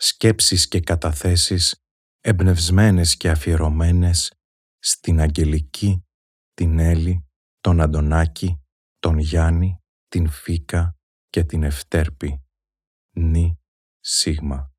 σκέψεις και καταθέσεις εμπνευσμένες και αφιερωμένες στην Αγγελική, την Έλλη, τον Αντωνάκη, τον Γιάννη, την Φίκα και την Ευτέρπη. Νι, Σίγμα.